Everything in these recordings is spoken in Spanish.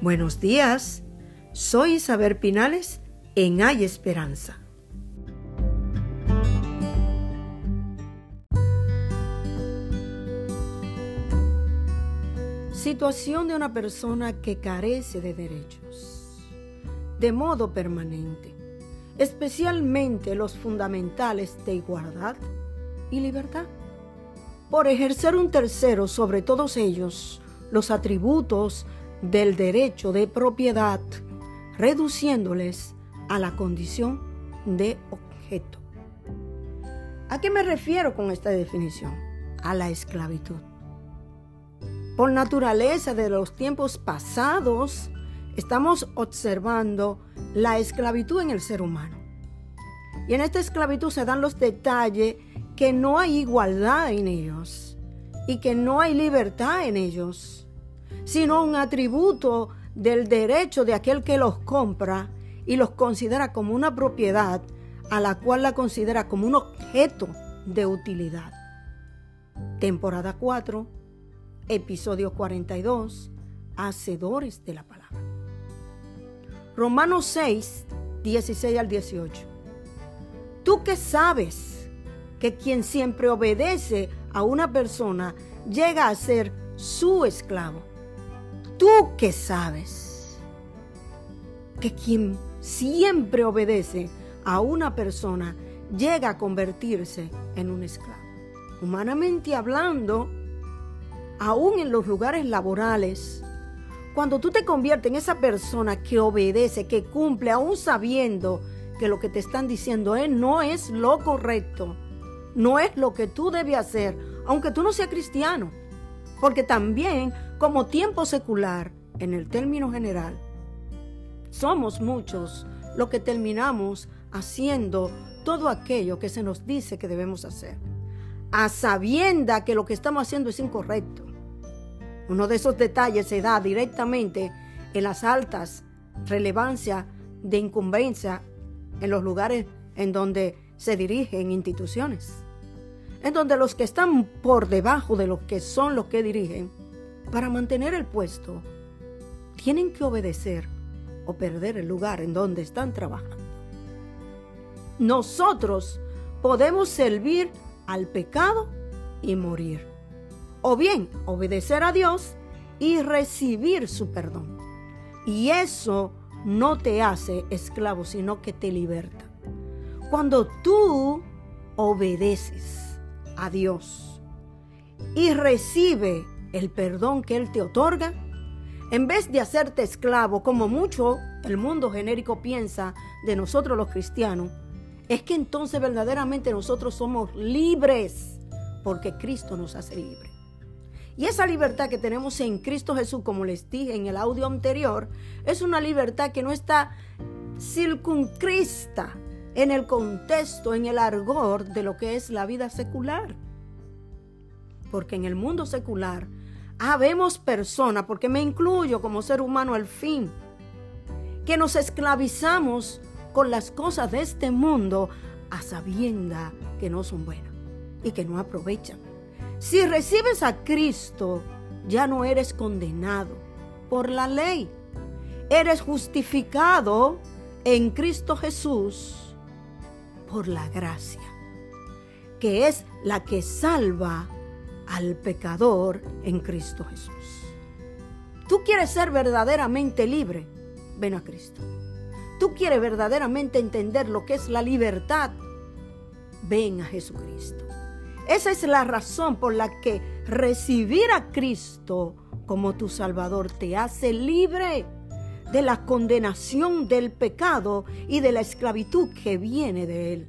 Buenos días, soy Isabel Pinales en Hay Esperanza. Situación de una persona que carece de derechos, de modo permanente, especialmente los fundamentales de igualdad y libertad. Por ejercer un tercero sobre todos ellos, los atributos del derecho de propiedad, reduciéndoles a la condición de objeto. ¿A qué me refiero con esta definición? A la esclavitud. Por naturaleza de los tiempos pasados, estamos observando la esclavitud en el ser humano. Y en esta esclavitud se dan los detalles que no hay igualdad en ellos y que no hay libertad en ellos sino un atributo del derecho de aquel que los compra y los considera como una propiedad a la cual la considera como un objeto de utilidad. Temporada 4, episodio 42, Hacedores de la Palabra. Romanos 6, 16 al 18. Tú que sabes que quien siempre obedece a una persona llega a ser su esclavo tú que sabes que quien siempre obedece a una persona llega a convertirse en un esclavo. Humanamente hablando, aún en los lugares laborales, cuando tú te conviertes en esa persona que obedece, que cumple, aún sabiendo que lo que te están diciendo es no es lo correcto, no es lo que tú debes hacer, aunque tú no seas cristiano. Porque también como tiempo secular, en el término general, somos muchos los que terminamos haciendo todo aquello que se nos dice que debemos hacer, a sabienda que lo que estamos haciendo es incorrecto. Uno de esos detalles se da directamente en las altas relevancias de incumbencia en los lugares en donde se dirigen instituciones, en donde los que están por debajo de los que son los que dirigen para mantener el puesto, tienen que obedecer o perder el lugar en donde están trabajando. Nosotros podemos servir al pecado y morir. O bien obedecer a Dios y recibir su perdón. Y eso no te hace esclavo, sino que te liberta. Cuando tú obedeces a Dios y recibe el perdón que Él te otorga, en vez de hacerte esclavo, como mucho el mundo genérico piensa de nosotros los cristianos, es que entonces verdaderamente nosotros somos libres, porque Cristo nos hace libres. Y esa libertad que tenemos en Cristo Jesús, como les dije en el audio anterior, es una libertad que no está circuncrista en el contexto, en el argor de lo que es la vida secular. Porque en el mundo secular habemos personas, porque me incluyo como ser humano al fin, que nos esclavizamos con las cosas de este mundo a sabienda que no son buenas y que no aprovechan. Si recibes a Cristo, ya no eres condenado por la ley. Eres justificado en Cristo Jesús por la gracia, que es la que salva al pecador en Cristo Jesús. Tú quieres ser verdaderamente libre, ven a Cristo. Tú quieres verdaderamente entender lo que es la libertad, ven a Jesucristo. Esa es la razón por la que recibir a Cristo como tu Salvador te hace libre de la condenación del pecado y de la esclavitud que viene de él.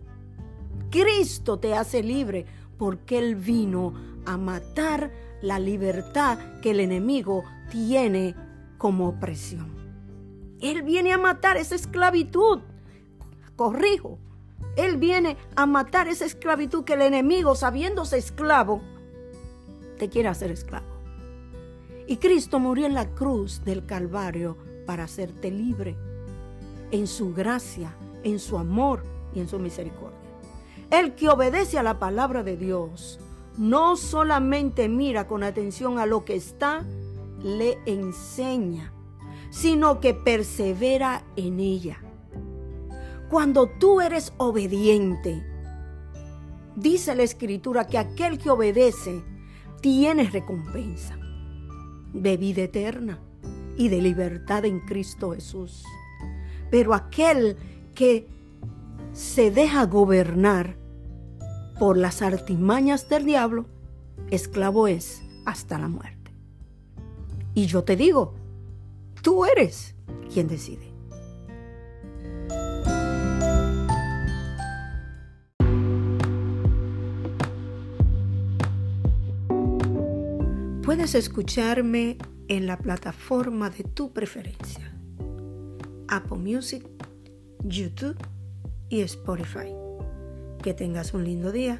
Cristo te hace libre porque Él vino a matar la libertad que el enemigo tiene como opresión. Él viene a matar esa esclavitud. Corrijo. Él viene a matar esa esclavitud que el enemigo, sabiéndose esclavo, te quiere hacer esclavo. Y Cristo murió en la cruz del Calvario para hacerte libre en su gracia, en su amor y en su misericordia. El que obedece a la palabra de Dios no solamente mira con atención a lo que está, le enseña, sino que persevera en ella. Cuando tú eres obediente, dice la escritura que aquel que obedece tiene recompensa de vida eterna y de libertad en Cristo Jesús. Pero aquel que se deja gobernar por las artimañas del diablo, esclavo es hasta la muerte. Y yo te digo, tú eres quien decide. Puedes escucharme en la plataforma de tu preferencia. Apple Music, YouTube y Spotify. Que tengas un lindo día.